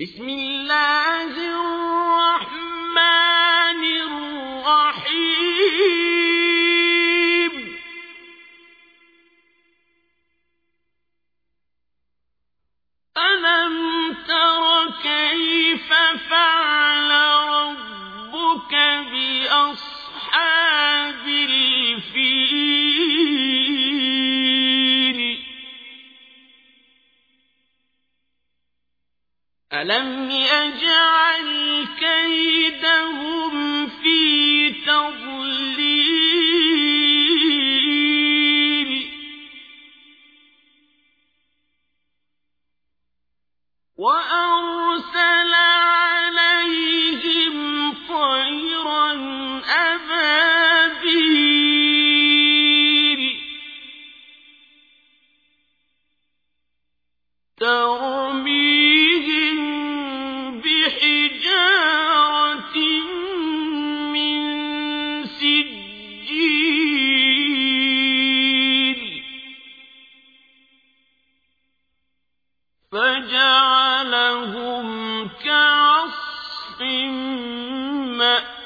بسم الله الرحمن الرحيم. ألم تر كيف فعل ربك بأصحاب ألم يجعل كيدهم في تضليل وأرسل عليهم طيرا أبابيل ترميهم فجعلهم كعصف مأكول